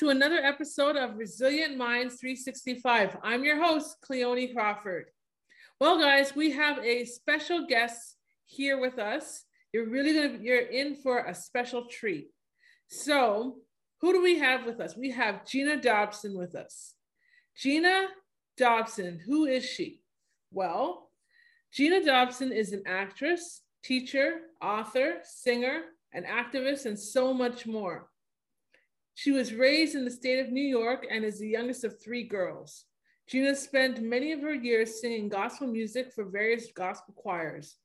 To another episode of Resilient Minds 365. I'm your host, Cleone Crawford. Well, guys, we have a special guest here with us. You're really gonna you're in for a special treat. So, who do we have with us? We have Gina Dobson with us. Gina Dobson, who is she? Well, Gina Dobson is an actress, teacher, author, singer, an activist, and so much more. She was raised in the state of New York and is the youngest of three girls. Gina spent many of her years singing gospel music for various gospel choirs.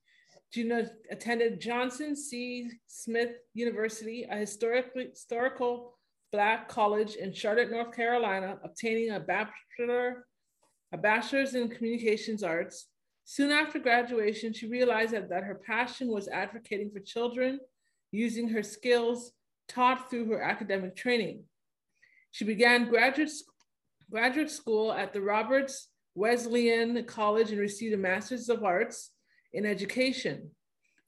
Gina attended Johnson C. Smith University, a historical Black college in Charlotte, North Carolina, obtaining a bachelor, a bachelor's in communications arts. Soon after graduation, she realized that, that her passion was advocating for children, using her skills taught through her academic training. She began graduate, graduate school at the Roberts Wesleyan College and received a Master's of Arts in Education.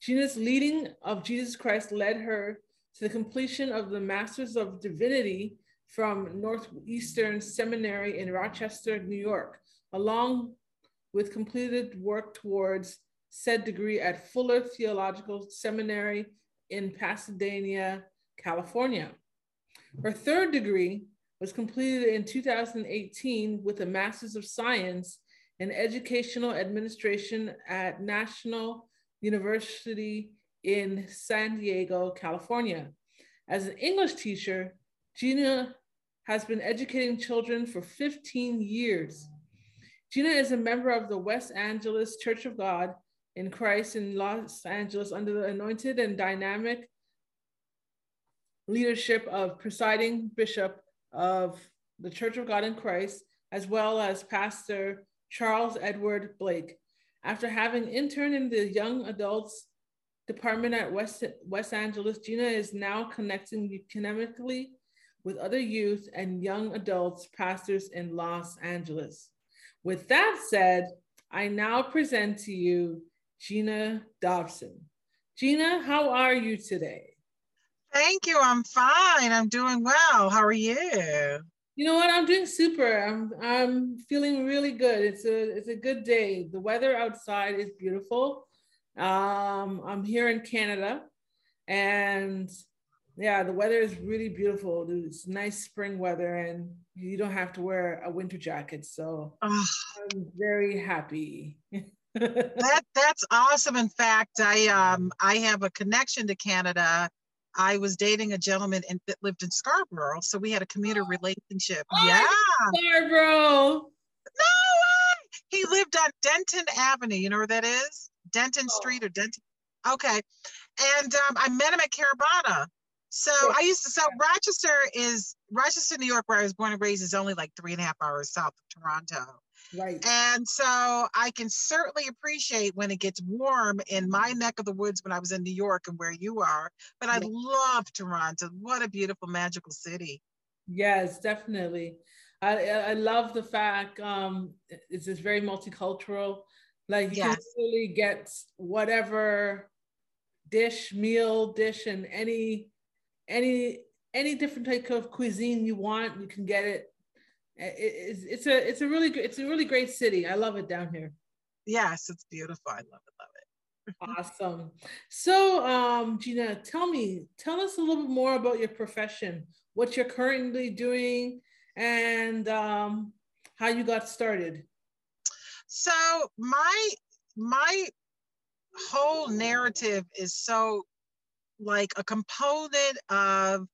Gina's leading of Jesus Christ led her to the completion of the Master's of Divinity from Northeastern Seminary in Rochester, New York, along with completed work towards said degree at Fuller Theological Seminary in Pasadena, California. Her third degree was completed in 2018 with a Master's of Science in Educational Administration at National University in San Diego, California. As an English teacher, Gina has been educating children for 15 years. Gina is a member of the West Angeles Church of God in Christ in Los Angeles under the anointed and dynamic leadership of presiding bishop of the Church of God in Christ, as well as Pastor Charles Edward Blake. After having interned in the young adults department at West, West Angeles, Gina is now connecting economically with other youth and young adults pastors in Los Angeles. With that said, I now present to you Gina Dobson. Gina, how are you today? Thank you. I'm fine. I'm doing well. How are you? You know what? I'm doing super. I'm I'm feeling really good. It's a it's a good day. The weather outside is beautiful. Um, I'm here in Canada, and yeah, the weather is really beautiful. It's nice spring weather, and you don't have to wear a winter jacket. So oh. I'm very happy. that that's awesome. In fact, I um I have a connection to Canada I was dating a gentleman in, that lived in Scarborough, so we had a commuter oh. relationship. Oh, yeah, Scarborough. No way. He lived on Denton Avenue. You know where that is? Denton oh. Street or Denton. Okay, and um, I met him at Caribana. So I used to. So Rochester is Rochester, New York, where I was born and raised, is only like three and a half hours south of Toronto. Right. And so I can certainly appreciate when it gets warm in my neck of the woods when I was in New York and where you are. But I love Toronto. What a beautiful, magical city. Yes, definitely. I, I love the fact um, it's just very multicultural. Like you yes. can really get whatever dish, meal, dish, and any any any different type of cuisine you want, you can get it it's, it's a it's a really it's a really great city. I love it down here. Yes, it's beautiful. I love it. Love it. awesome. So, um, Gina, tell me, tell us a little bit more about your profession, what you're currently doing, and um, how you got started. So my my whole narrative is so like a component of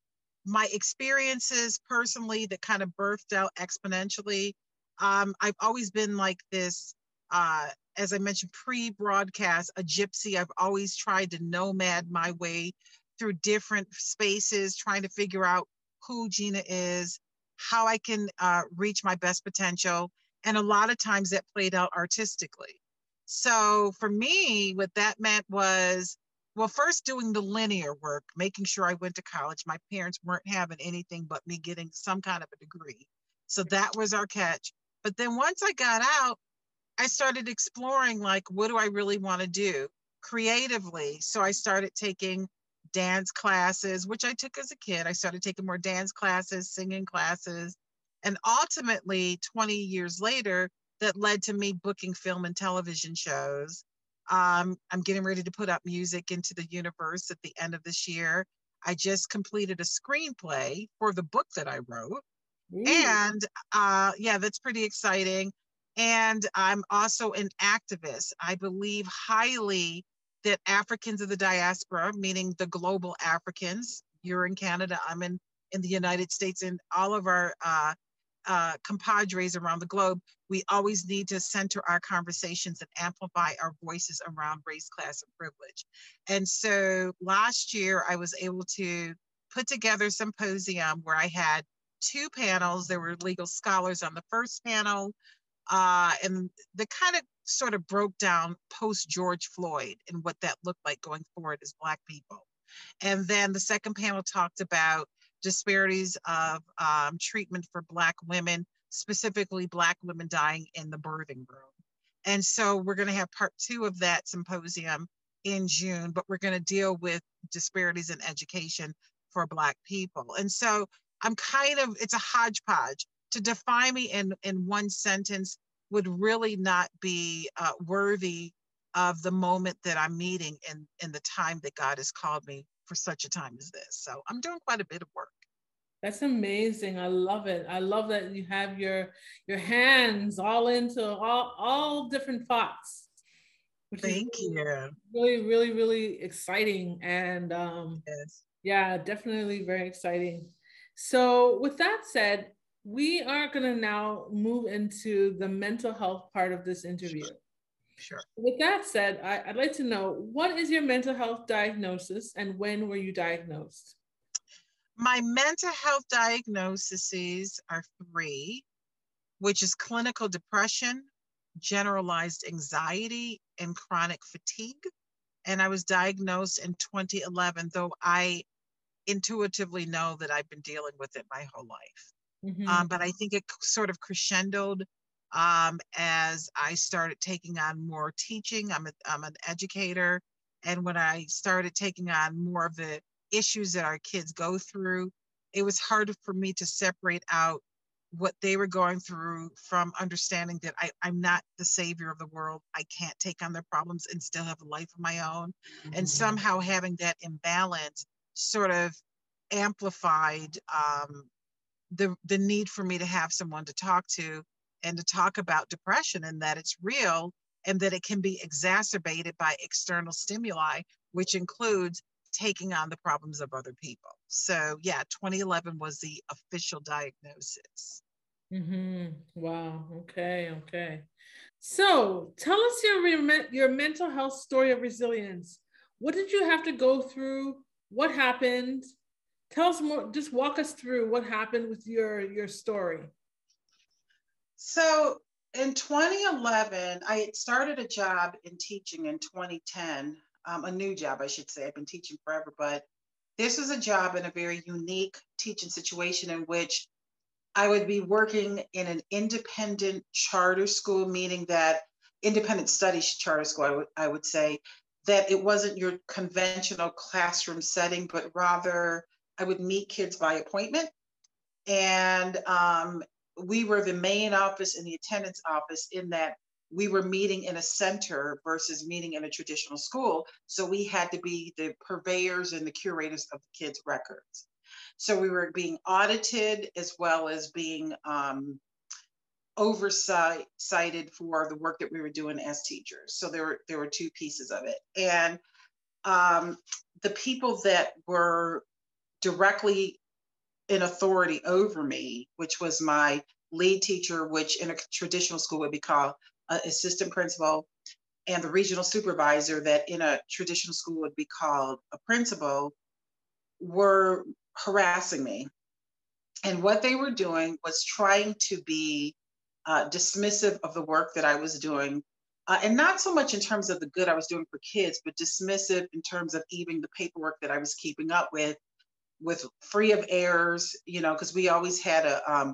my experiences personally that kind of birthed out exponentially. Um, I've always been like this, uh, as I mentioned pre broadcast, a gypsy. I've always tried to nomad my way through different spaces, trying to figure out who Gina is, how I can uh, reach my best potential. And a lot of times that played out artistically. So for me, what that meant was, well, first doing the linear work, making sure I went to college. My parents weren't having anything but me getting some kind of a degree. So that was our catch. But then once I got out, I started exploring like, what do I really want to do creatively? So I started taking dance classes, which I took as a kid. I started taking more dance classes, singing classes. And ultimately, 20 years later, that led to me booking film and television shows. Um, I'm getting ready to put up music into the universe at the end of this year. I just completed a screenplay for the book that I wrote. Ooh. And uh, yeah, that's pretty exciting. And I'm also an activist. I believe highly that Africans of the diaspora, meaning the global Africans, you're in Canada, I'm in, in the United States, and all of our uh, uh, compadres around the globe, we always need to center our conversations and amplify our voices around race, class, and privilege. And so last year, I was able to put together a symposium where I had two panels. There were legal scholars on the first panel, uh, and the kind of sort of broke down post George Floyd and what that looked like going forward as Black people. And then the second panel talked about disparities of um, treatment for Black women, specifically Black women dying in the birthing room. And so we're going to have part two of that symposium in June, but we're going to deal with disparities in education for Black people. And so I'm kind of, it's a hodgepodge. To define me in, in one sentence would really not be uh, worthy of the moment that I'm meeting and, and the time that God has called me for such a time as this. So I'm doing quite a bit of work. That's amazing. I love it. I love that you have your your hands all into all all different thoughts. Thank you. Really, really, really exciting. And um yes. yeah, definitely very exciting. So with that said, we are going to now move into the mental health part of this interview. Sure. With that said, I, would like to know what is your mental health diagnosis and when were you diagnosed? My mental health diagnoses are three, which is clinical depression, generalized anxiety, and chronic fatigue. And I was diagnosed in 2011, though I intuitively know that I've been dealing with it my whole life. Mm-hmm. Um, but I think it sort of crescendoed um, as I started taking on more teaching. I'm, a, I'm an educator. And when I started taking on more of the issues that our kids go through, it was harder for me to separate out what they were going through from understanding that I, I'm not the savior of the world. I can't take on their problems and still have a life of my own. Mm-hmm. And somehow having that imbalance sort of amplified um, the the need for me to have someone to talk to and to talk about depression and that it's real and that it can be exacerbated by external stimuli which includes taking on the problems of other people. So yeah 2011 was the official diagnosis. Mm-hmm. wow. Okay okay. So tell us your your mental health story of resilience. What did you have to go through? What happened? Tell us more just walk us through what happened with your your story so in 2011 i started a job in teaching in 2010 um, a new job i should say i've been teaching forever but this was a job in a very unique teaching situation in which i would be working in an independent charter school meaning that independent studies charter school I would, I would say that it wasn't your conventional classroom setting but rather I would meet kids by appointment. And um, we were the main office and the attendance office in that we were meeting in a center versus meeting in a traditional school. So we had to be the purveyors and the curators of the kids' records. So we were being audited as well as being um, for the work that we were doing as teachers. So there were there were two pieces of it, and um, the people that were directly in authority over me, which was my lead teacher, which in a traditional school would be called an assistant principal, and the regional supervisor, that in a traditional school would be called a principal, were harassing me. and what they were doing was trying to be uh, dismissive of the work that I was doing. Uh, and not so much in terms of the good I was doing for kids, but dismissive in terms of even the paperwork that I was keeping up with, with free of errors, you know, because we always had a, um,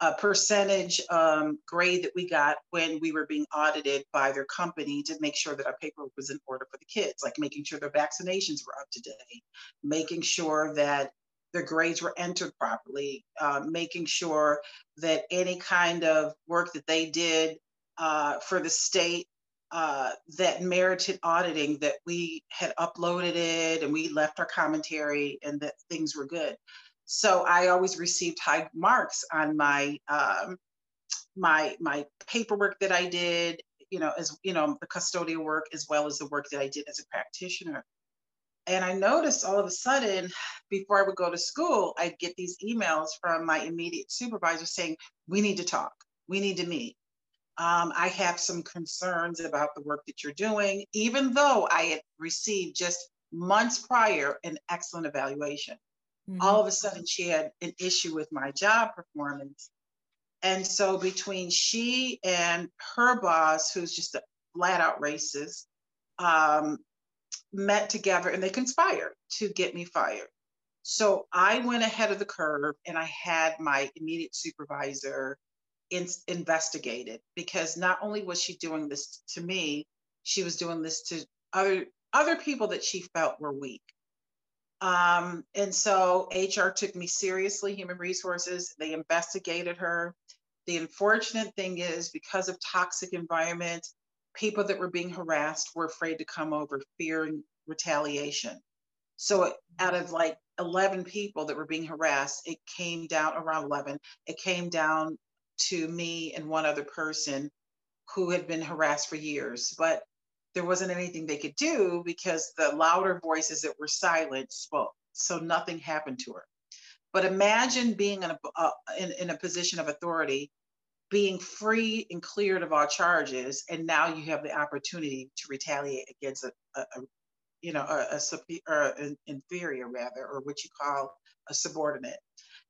a percentage um, grade that we got when we were being audited by their company to make sure that our paperwork was in order for the kids, like making sure their vaccinations were up to date, making sure that their grades were entered properly, uh, making sure that any kind of work that they did uh, for the state uh, that merited auditing, that we had uploaded it and we left our commentary and that things were good. So I always received high marks on my um, my my paperwork that I did, you know, as you know, the custodial work as well as the work that I did as a practitioner. And I noticed all of a sudden, before I would go to school, I'd get these emails from my immediate supervisor saying, We need to talk, we need to meet. Um, I have some concerns about the work that you're doing, even though I had received just months prior an excellent evaluation. Mm-hmm. All of a sudden, she had an issue with my job performance. And so, between she and her boss, who's just a flat out racist, um, met together and they conspired to get me fired. So I went ahead of the curve and I had my immediate supervisor in, investigated because not only was she doing this to me, she was doing this to other other people that she felt were weak. Um, and so HR took me seriously, human resources, they investigated her. The unfortunate thing is because of toxic environment, people that were being harassed were afraid to come over, fearing retaliation. So out of like 11 people that were being harassed, it came down around 11, it came down to me and one other person who had been harassed for years. But there wasn't anything they could do because the louder voices that were silent spoke. So nothing happened to her. But imagine being in a, uh, in, in a position of authority, being free and cleared of all charges, and now you have the opportunity to retaliate against a, a, a you know, a, a superior, or an inferior rather, or what you call a subordinate.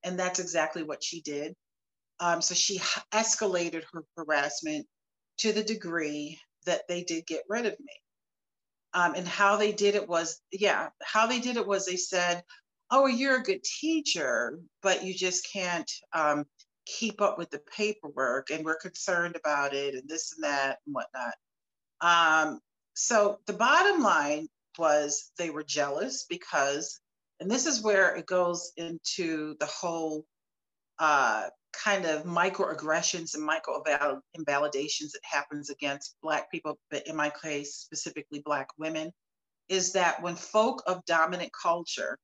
And that's exactly what she did. Um, so she escalated her harassment to the degree that they did get rid of me. Um, and how they did it was, yeah, how they did it was they said, oh, you're a good teacher, but you just can't um, keep up with the paperwork and we're concerned about it and this and that and whatnot. Um, so the bottom line was they were jealous because, and this is where it goes into the whole uh, kind of microaggressions and micro invalidations that happens against Black people, but in my case, specifically Black women, is that when folk of dominant culture,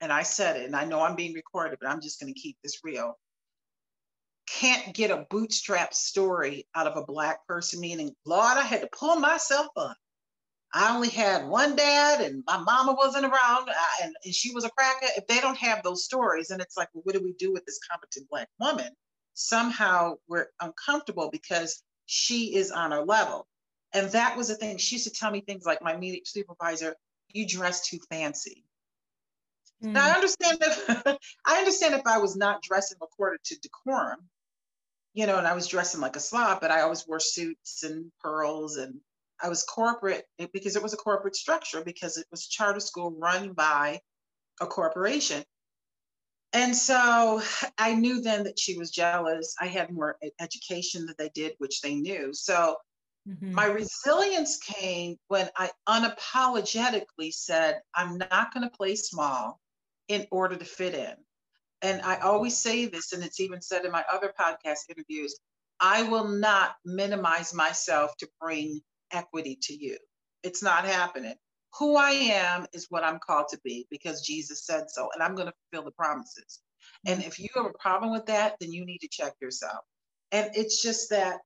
and I said it, and I know I'm being recorded, but I'm just going to keep this real, can't get a bootstrap story out of a Black person, meaning, Lord, I had to pull myself up. I only had one dad and my mama wasn't around uh, and, and she was a cracker. If they don't have those stories, and it's like, well, what do we do with this competent Black woman? Somehow we're uncomfortable because she is on our level. And that was the thing. She used to tell me things like, my immediate supervisor, you dress too fancy. Mm. Now I hmm. understand if I understand if I was not dressing according to decorum, you know, and I was dressing like a slob, but I always wore suits and pearls and I was corporate because it was a corporate structure because it was a charter school run by a corporation. And so I knew then that she was jealous. I had more education that they did, which they knew. So mm-hmm. my resilience came when I unapologetically said, I'm not going to play small in order to fit in. And I always say this, and it's even said in my other podcast interviews I will not minimize myself to bring equity to you. It's not happening. Who I am is what I'm called to be because Jesus said so, and I'm going to fulfill the promises. And if you have a problem with that, then you need to check yourself. And it's just that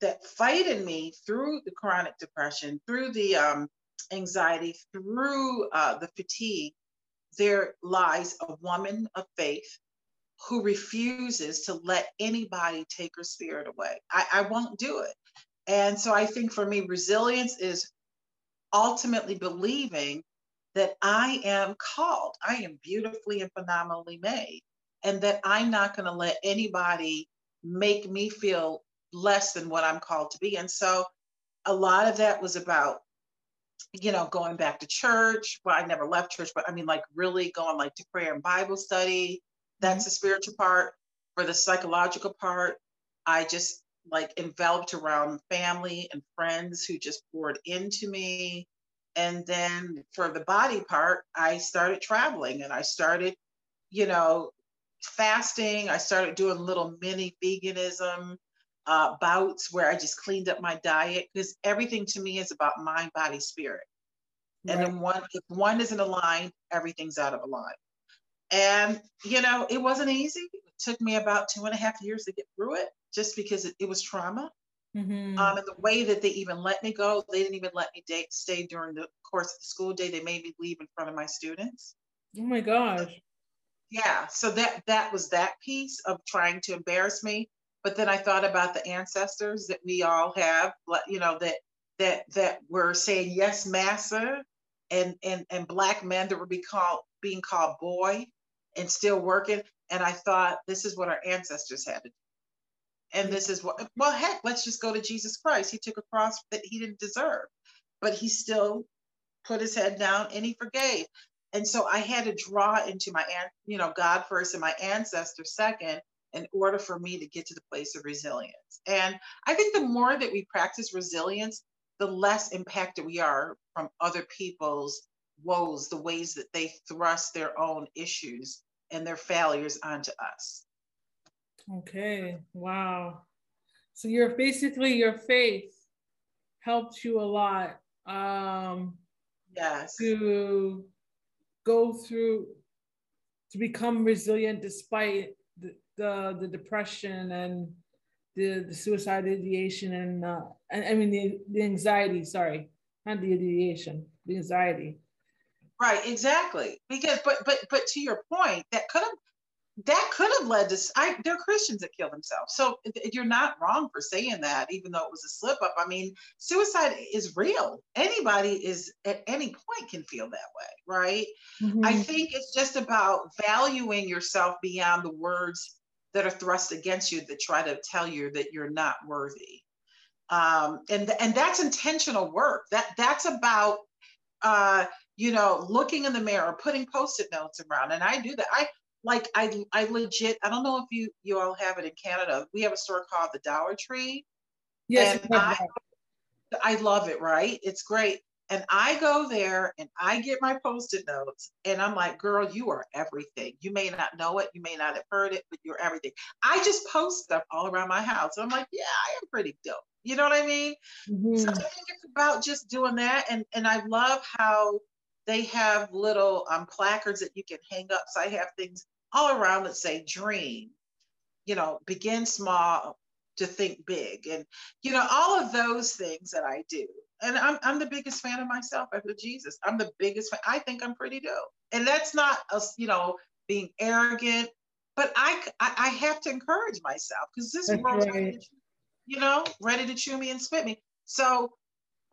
that fight in me through the chronic depression, through the um, anxiety, through uh, the fatigue. There lies a woman of faith who refuses to let anybody take her spirit away. I, I won't do it. And so I think for me, resilience is ultimately believing that I am called, I am beautifully and phenomenally made. and that I'm not going to let anybody make me feel less than what I'm called to be. And so a lot of that was about, you know, going back to church. Well, I never left church, but I mean, like really going like to prayer and Bible study. That's mm-hmm. the spiritual part. For the psychological part, I just like enveloped around family and friends who just poured into me. And then for the body part, I started traveling and I started, you know, fasting. I started doing little mini veganism uh, bouts where I just cleaned up my diet because everything to me is about mind, body, spirit. Right. And then one, if one isn't aligned, everything's out of alignment. And you know, it wasn't easy. It took me about two and a half years to get through it, just because it, it was trauma. Mm-hmm. Um, and the way that they even let me go, they didn't even let me date, stay during the course of the school day. They made me leave in front of my students. Oh my gosh. Yeah. So that that was that piece of trying to embarrass me. But then I thought about the ancestors that we all have, you know, that that that were saying yes, massa, and and and black men that were be called being called boy and still working. And I thought this is what our ancestors had to do. And this is what well heck, let's just go to Jesus Christ. He took a cross that he didn't deserve, but he still put his head down and he forgave. And so I had to draw into my, you know, God first and my ancestor second in order for me to get to the place of resilience. And I think the more that we practice resilience, the less impacted we are from other people's woes, the ways that they thrust their own issues and their failures onto us. Okay, wow. So you're basically your faith helped you a lot. Um, yes. To go through to become resilient despite the, the, the depression and the, the suicide ideation and, uh, and I mean the, the anxiety, sorry, not the ideation, the anxiety. Right, exactly. Because but but but to your point, that could have that could have led to I, there are Christians that kill themselves. So you're not wrong for saying that, even though it was a slip up. I mean, suicide is real. Anybody is at any point can feel that way, right? Mm-hmm. I think it's just about valuing yourself beyond the words that are thrust against you that try to tell you that you're not worthy. Um, and and that's intentional work. That that's about uh, you know looking in the mirror, putting post-it notes around, and I do that. I like I I legit I don't know if you you all have it in Canada. We have a store called the Dollar Tree. Yes, I, I love it. Right, it's great. And I go there and I get my post-it notes and I'm like, girl, you are everything. You may not know it, you may not have heard it, but you're everything. I just post stuff all around my house. And I'm like, yeah, I am pretty dope. You know what I mean? Mm-hmm. So I think it's about just doing that. And and I love how they have little um, placards that you can hang up. So I have things all around that say dream, you know, begin small to think big. And, you know, all of those things that I do. And I'm, I'm the biggest fan of myself I after Jesus. I'm the biggest fan. I think I'm pretty dope. And that's not us, you know, being arrogant, but I, I, I have to encourage myself because this world, right. you know, ready to chew me and spit me. So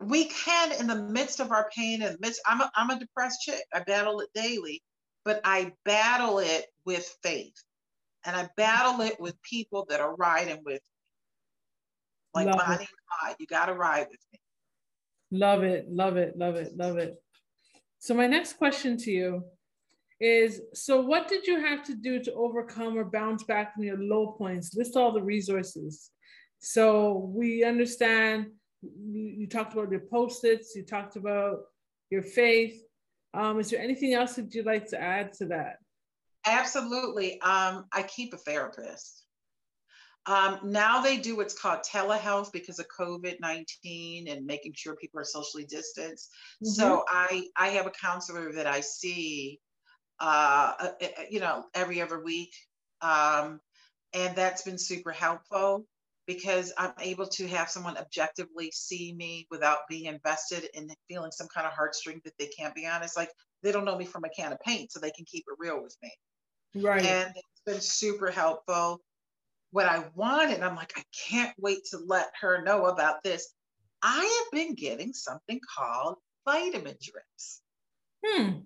we can in the midst of our pain and midst I'm a, I'm a depressed chick. I battle it daily but i battle it with faith. And i battle it with people that are riding with me. Like love bonnie and you got to ride with me. Love it love it love it love it. So my next question to you is so what did you have to do to overcome or bounce back from your low points list all the resources? So we understand you, you talked about your post-its, you talked about your faith. Um, is there anything else that you'd like to add to that? Absolutely. Um, I keep a therapist. Um, now they do what's called telehealth because of COVID 19 and making sure people are socially distanced. Mm-hmm. So I, I have a counselor that I see, uh, uh, uh you know, every other week. Um, and that's been super helpful because I'm able to have someone objectively see me without being invested in feeling some kind of heartstring that they can't be honest. Like they don't know me from a can of paint, so they can keep it real with me. Right. And it's been super helpful. What I wanted, I'm like, I can't wait to let her know about this. I have been getting something called vitamin drips. Hmm.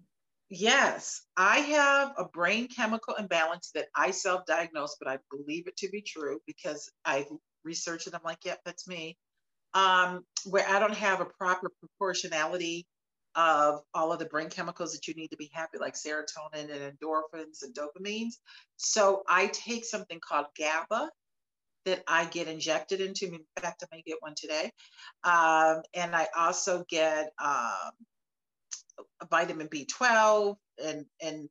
Yes, I have a brain chemical imbalance that I self diagnosed, but I believe it to be true because I've researched it. I'm like, yep, that's me. Um, where I don't have a proper proportionality of all of the brain chemicals that you need to be happy, like serotonin and endorphins and dopamines. So I take something called GABA that I get injected into. In fact, I may get one today. Um, and I also get um, vitamin B12 and, and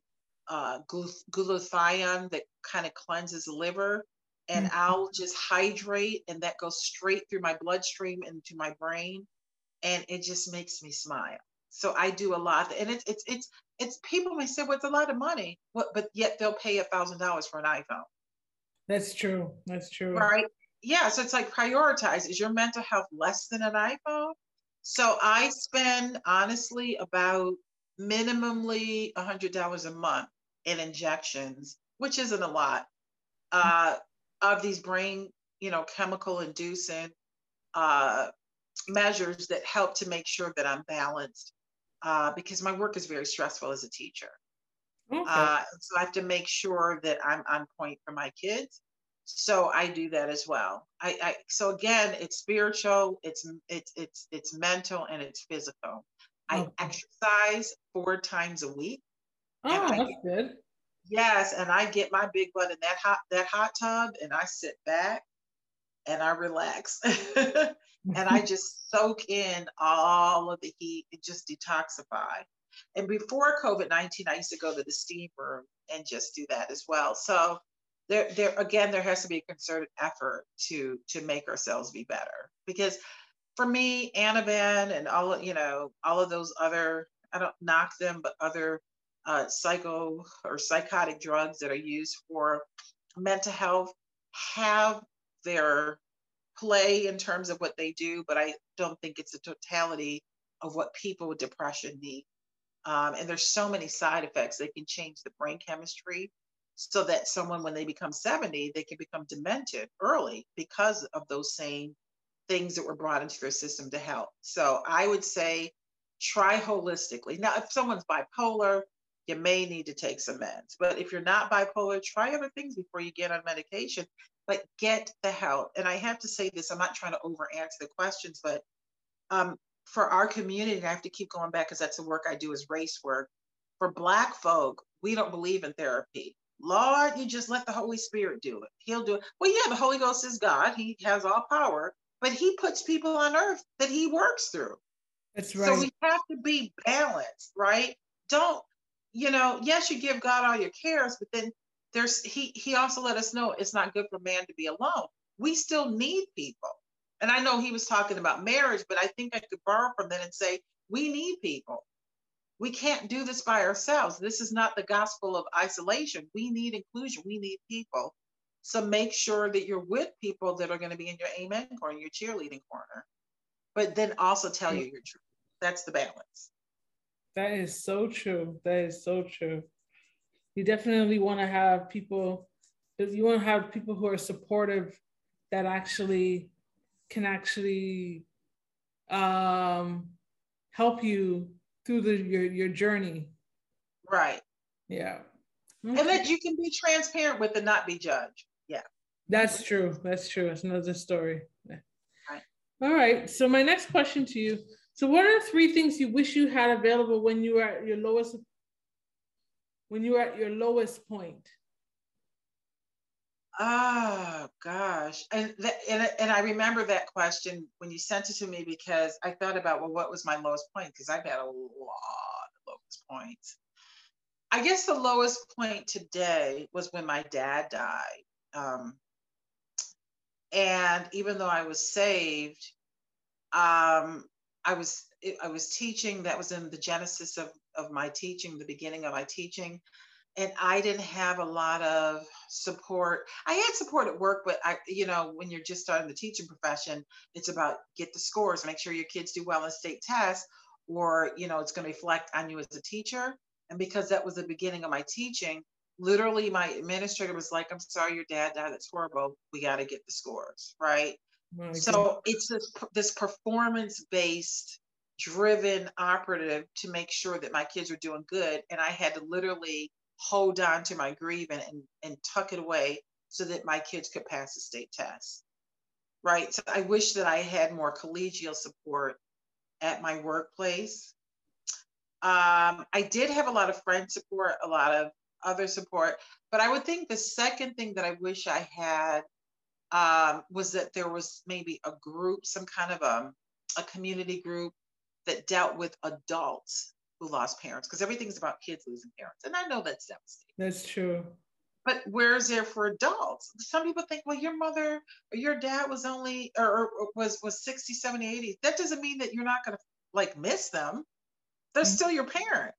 uh, glutathione that kind of cleanses the liver. And mm-hmm. I'll just hydrate, and that goes straight through my bloodstream into my brain. And it just makes me smile. So I do a lot, and it's it's it's it's people may say, "Well, it's a lot of money," but yet they'll pay a thousand dollars for an iPhone. That's true. That's true. Right. Yeah. So it's like prioritize. Is your mental health less than an iPhone? So I spend honestly about minimally a hundred dollars a month in injections, which isn't a lot, uh, of these brain, you know, chemical inducing uh, measures that help to make sure that I'm balanced uh, because my work is very stressful as a teacher. Okay. Uh, so I have to make sure that I'm on point for my kids. So I do that as well. I, I so again, it's spiritual, it's it's it's it's mental, and it's physical. I exercise four times a week. Oh, that's get, good. Yes, and I get my big butt in that hot that hot tub, and I sit back and I relax, and I just soak in all of the heat and just detoxify. And before COVID 19, I used to go to the steam room and just do that as well. So there, there again, there has to be a concerted effort to to make ourselves be better. Because for me, Ativan and all you know, all of those other, I don't knock them, but other uh, psycho or psychotic drugs that are used for mental health have their play in terms of what they do, but I don't think it's the totality of what people with depression need. Um, and there's so many side effects. They can change the brain chemistry so that someone, when they become 70, they can become demented early because of those same things that were brought into their system to help. So I would say try holistically. Now, if someone's bipolar, you may need to take some meds. But if you're not bipolar, try other things before you get on medication, but get the help. And I have to say this I'm not trying to over answer the questions, but um, for our community, I have to keep going back because that's the work I do is race work. For Black folk, we don't believe in therapy. Lord, you just let the Holy Spirit do it. He'll do it. Well, yeah, the Holy Ghost is God. He has all power, but he puts people on earth that he works through. That's right. So we have to be balanced, right? Don't, you know, yes, you give God all your cares, but then there's he he also let us know it's not good for man to be alone. We still need people. And I know he was talking about marriage, but I think I could borrow from that and say, we need people. We can't do this by ourselves. This is not the gospel of isolation. We need inclusion. We need people. So make sure that you're with people that are going to be in your amen corner, your cheerleading corner, but then also tell you your truth. That's the balance. That is so true. That is so true. You definitely want to have people, you want to have people who are supportive that actually can actually um, help you through the your your journey. Right. Yeah. Okay. And that you can be transparent with and not be judged. Yeah. That's true. That's true. It's another story. Right. All right. So my next question to you. So what are three things you wish you had available when you were at your lowest when you were at your lowest point? Oh gosh, and th- and and I remember that question when you sent it to me because I thought about well, what was my lowest point? Because I've had a lot of lowest points. I guess the lowest point today was when my dad died, um, and even though I was saved, um, I was I was teaching. That was in the genesis of of my teaching, the beginning of my teaching and I didn't have a lot of support. I had support at work, but I, you know, when you're just starting the teaching profession, it's about get the scores, make sure your kids do well in state tests, or you know, it's going to reflect on you as a teacher. And because that was the beginning of my teaching, literally my administrator was like, "I'm sorry, your dad died. That's horrible. We got to get the scores right." So it's this this performance based driven operative to make sure that my kids were doing good. And I had to literally hold on to my grieving and, and tuck it away so that my kids could pass the state test. Right. So I wish that I had more collegial support at my workplace. Um, I did have a lot of friend support, a lot of other support, but I would think the second thing that I wish I had um, was that there was maybe a group, some kind of a, um, a community group that dealt with adults who lost parents because everything's about kids losing parents. And I know that's devastating. That's true. But where is there for adults? Some people think, well, your mother or your dad was only or, or was was 60, 70, 80. That doesn't mean that you're not gonna like miss them. They're mm-hmm. still your parent.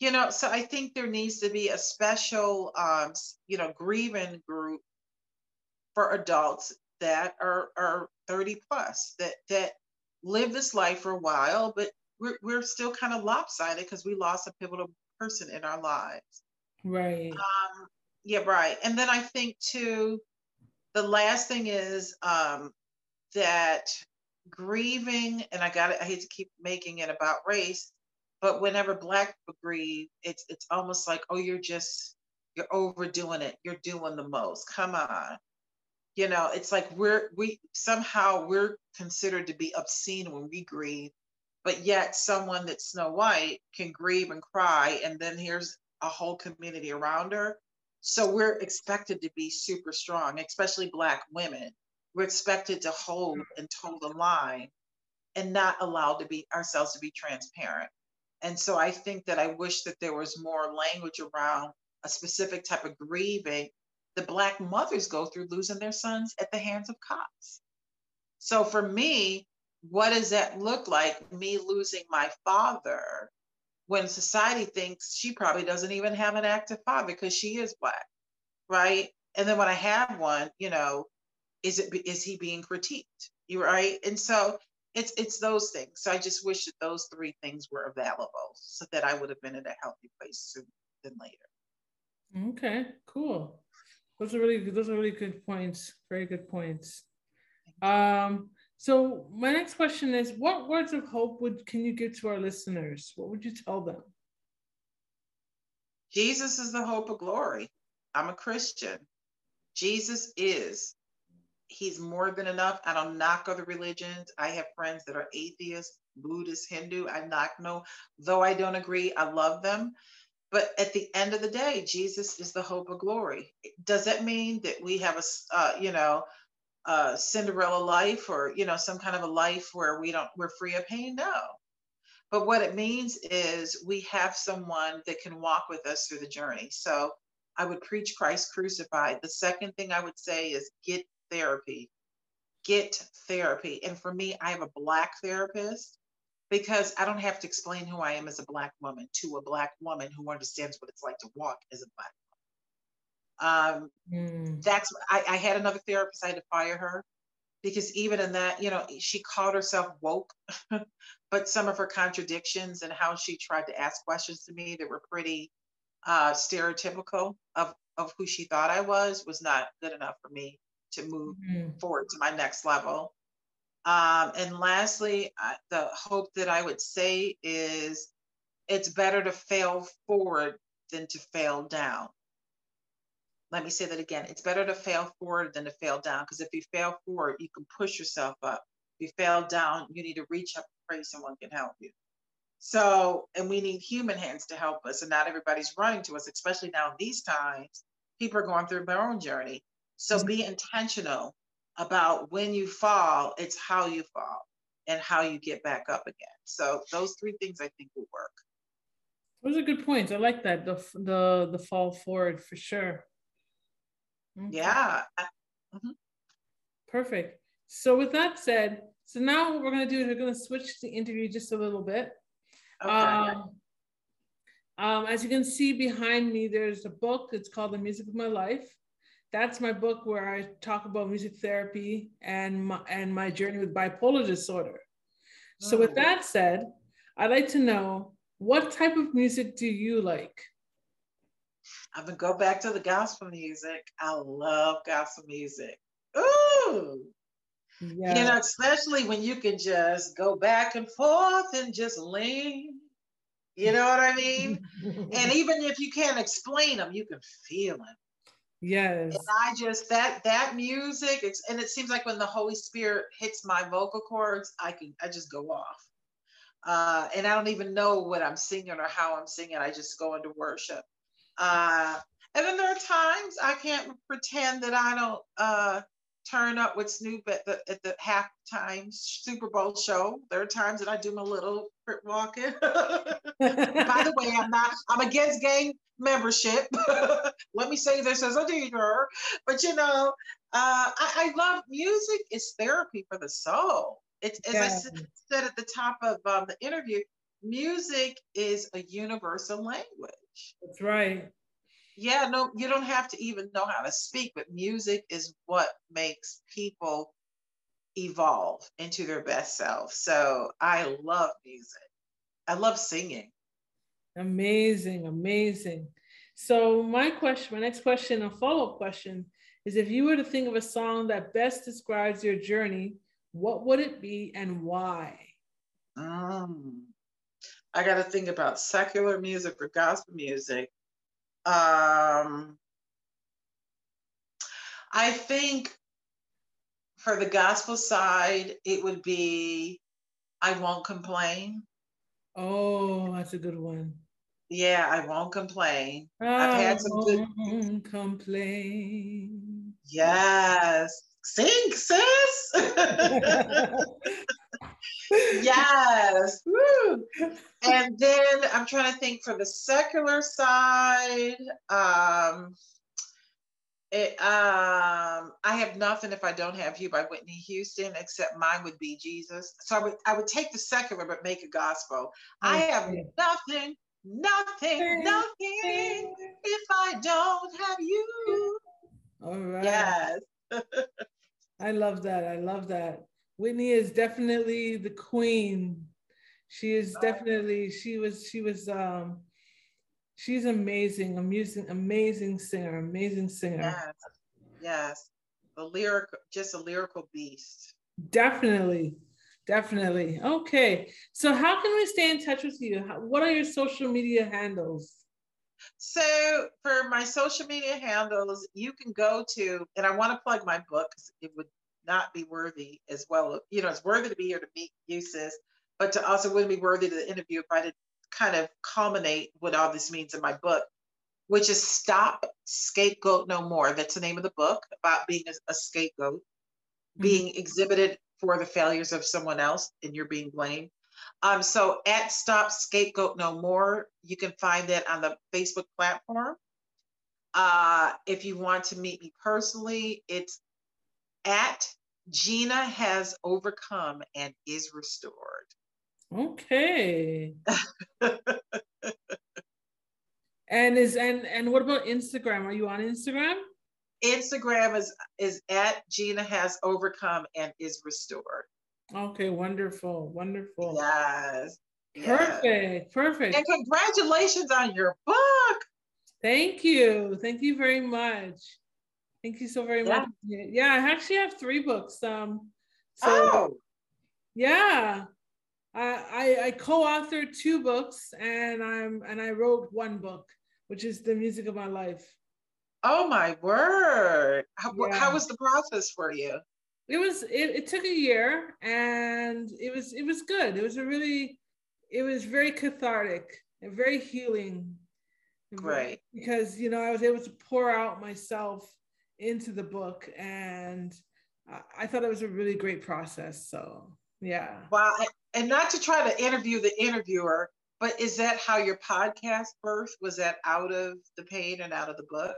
You know, so I think there needs to be a special um, you know, grieving group for adults that are are 30 plus that that live this life for a while, but we're, we're still kind of lopsided because we lost a pivotal person in our lives. Right. Um, yeah, right. And then I think too, the last thing is um, that grieving, and I got it, I hate to keep making it about race, but whenever black people grieve, it's it's almost like, oh, you're just you're overdoing it. You're doing the most. Come on you know it's like we're we somehow we're considered to be obscene when we grieve but yet someone that's snow white can grieve and cry and then here's a whole community around her. So we're expected to be super strong especially black women. We're expected to hold mm-hmm. and toe the line and not allowed to be ourselves to be transparent. And so i think that i wish that there was more language around a specific type of grieving the Black mothers go through losing their sons at the hands of cops. So for me, what does that look like? Me losing my father when society thinks she probably doesn't even have an active father because she is Black, right? And then when I have one, you know, is it is he being critiqued? You right? And so it's it's those things. So I just wish that those three things were available so that I would have been in a healthy place sooner than later. Okay, cool. Those are really those are really good points. Very good points. Um, so my next question is, what words of hope would can you give to our listeners? What would you tell them? Jesus is the hope of glory. I'm a Christian. Jesus is. He's more than enough. I don't knock other religions. I have friends that are atheists, Buddhist, Hindu. I knock no, though I don't agree, I love them. But at the end of the day, Jesus is the hope of glory. Does that mean that we have a, uh, you know, a Cinderella life or, you know, some kind of a life where we don't, we're free of pain? No. But what it means is we have someone that can walk with us through the journey. So I would preach Christ crucified. The second thing I would say is get therapy. Get therapy. And for me, I have a Black therapist because I don't have to explain who I am as a Black woman to a Black woman who understands what it's like to walk as a Black woman. Um, mm. That's I, I had another therapist. I had to fire her because even in that, you know, she called herself woke, but some of her contradictions and how she tried to ask questions to me that were pretty uh, stereotypical of of who she thought I was was not good enough for me to move mm. forward to my next level. Um, and lastly, uh, the hope that I would say is it's better to fail forward than to fail down. Let me say that again. It's better to fail forward than to fail down because if you fail forward, you can push yourself up. If you fail down, you need to reach up and pray someone can help you. So, and we need human hands to help us, and not everybody's running to us, especially now these times. People are going through their own journey. So mm-hmm. be intentional about when you fall, it's how you fall and how you get back up again. So those three things I think will work. Those are good points. I like that the the the fall forward for sure. Okay. Yeah. Mm-hmm. Perfect. So with that said, so now what we're gonna do is we're gonna switch the interview just a little bit. Okay. Um, um, as you can see behind me, there's a book. It's called The Music of My Life that's my book where I talk about music therapy and my, and my journey with bipolar disorder. So, with oh. that said, I'd like to know what type of music do you like? I'm gonna go back to the gospel music. I love gospel music. Ooh, Yeah. You know, especially when you can just go back and forth and just lean. You know what I mean? and even if you can't explain them, you can feel them. Yes. And I just that that music, and it seems like when the Holy Spirit hits my vocal cords, I can I just go off. Uh, and I don't even know what I'm singing or how I'm singing. I just go into worship. Uh, and then there are times I can't pretend that I don't uh, turn up with Snoop at the at the halftime Super Bowl show. There are times that I do my little crip walking. By the way, I'm not I'm against gang membership. Let me say this as a leader. But you know, uh, I, I, love music. It's therapy for the soul. It's as yeah. I said at the top of um, the interview. Music is a universal language. That's right yeah, no, you don't have to even know how to speak, but music is what makes people evolve into their best self. So I love music. I love singing. Amazing, amazing. So my question, my next question, a follow-up question is if you were to think of a song that best describes your journey, what would it be and why? Um, I got to think about secular music or gospel music. Um, I think for the gospel side, it would be I won't complain. Oh, that's a good one. Yeah, I won't complain. I I've had some good complain. Yes. Sing, sis. yes. Woo. And then I'm trying to think for the secular side. Um, it, um, I have nothing if I don't have you by Whitney Houston, except mine would be Jesus. So I would I would take the secular but make a gospel. I have nothing, nothing, nothing if I don't have you. All right. Yes. I love that. I love that. Whitney is definitely the queen. She is definitely she was she was um she's amazing, amazing, amazing singer, amazing singer. Yes, yes. A lyric, just a lyrical beast. Definitely, definitely. Okay, so how can we stay in touch with you? what are your social media handles? So for my social media handles, you can go to, and I want to plug my book because it would not be worthy as well. You know, it's worthy to be here to meet you, sis, but to also wouldn't be worthy to the interview if I didn't kind of culminate what all this means in my book, which is Stop Scapegoat No More. That's the name of the book about being a, a scapegoat, mm-hmm. being exhibited for the failures of someone else and you're being blamed. Um, so at Stop Scapegoat No More, you can find that on the Facebook platform. Uh, if you want to meet me personally, it's at Gina has overcome and is restored. Okay. and is and and what about Instagram? Are you on Instagram? Instagram is is at Gina has overcome and is restored. Okay, wonderful, wonderful. Yes. Perfect, yes. perfect. And congratulations on your book. Thank you. Thank you very much. Thank you so very yeah. much. Yeah, I actually have three books. Um, so oh. yeah, I, I, I co-authored two books, and I'm and I wrote one book, which is the music of my life. Oh my word! How, yeah. how was the process for you? It was. It, it took a year, and it was it was good. It was a really, it was very cathartic and very healing. Right. Because you know I was able to pour out myself into the book and I thought it was a really great process. So yeah. Wow. And not to try to interview the interviewer, but is that how your podcast birth was that out of the pain and out of the book?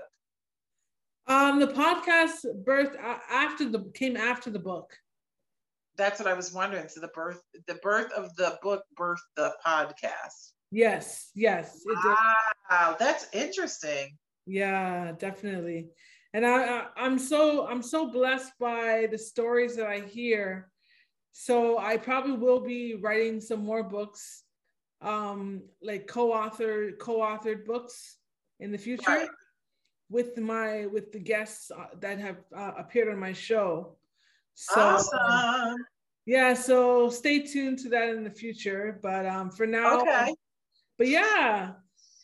Um, the podcast birth after the came after the book. That's what I was wondering. So the birth, the birth of the book birthed the podcast. Yes, yes. Wow, that's interesting. Yeah, definitely and I, I am so I'm so blessed by the stories that I hear. So I probably will be writing some more books, um, like co-authored co-authored books in the future right. with my with the guests uh, that have uh, appeared on my show. So, awesome. Yeah, so stay tuned to that in the future. But um, for now, okay. But yeah,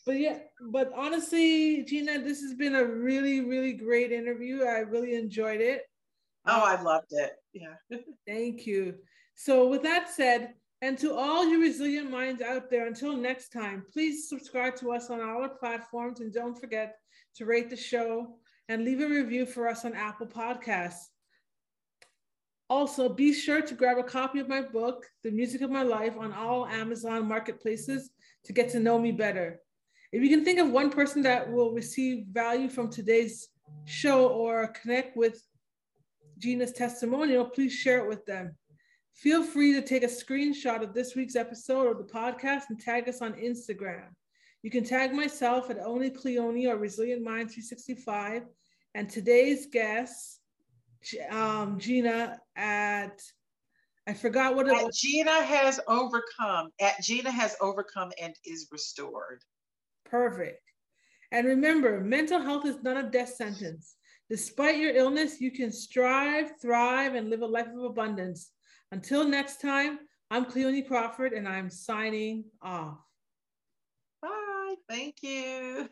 but yeah, but honestly, Gina, this has been a really, really great interview. I really enjoyed it. Oh, I loved it. Yeah. Thank you. So, with that said, and to all you resilient minds out there, until next time, please subscribe to us on all our platforms and don't forget to rate the show and leave a review for us on Apple Podcasts. Also, be sure to grab a copy of my book, The Music of My Life, on all Amazon marketplaces to get to know me better. If you can think of one person that will receive value from today's show or connect with Gina's testimonial, please share it with them. Feel free to take a screenshot of this week's episode of the podcast and tag us on Instagram. You can tag myself at Only Cleone or Resilient Mind 365 and today's guest, um, Gina at I forgot what it was. Gina has overcome. At Gina has overcome and is restored. Perfect. And remember, mental health is not a death sentence. Despite your illness, you can strive, thrive, and live a life of abundance. Until next time, I'm Cleone Crawford and I'm signing off. Bye. Thank you.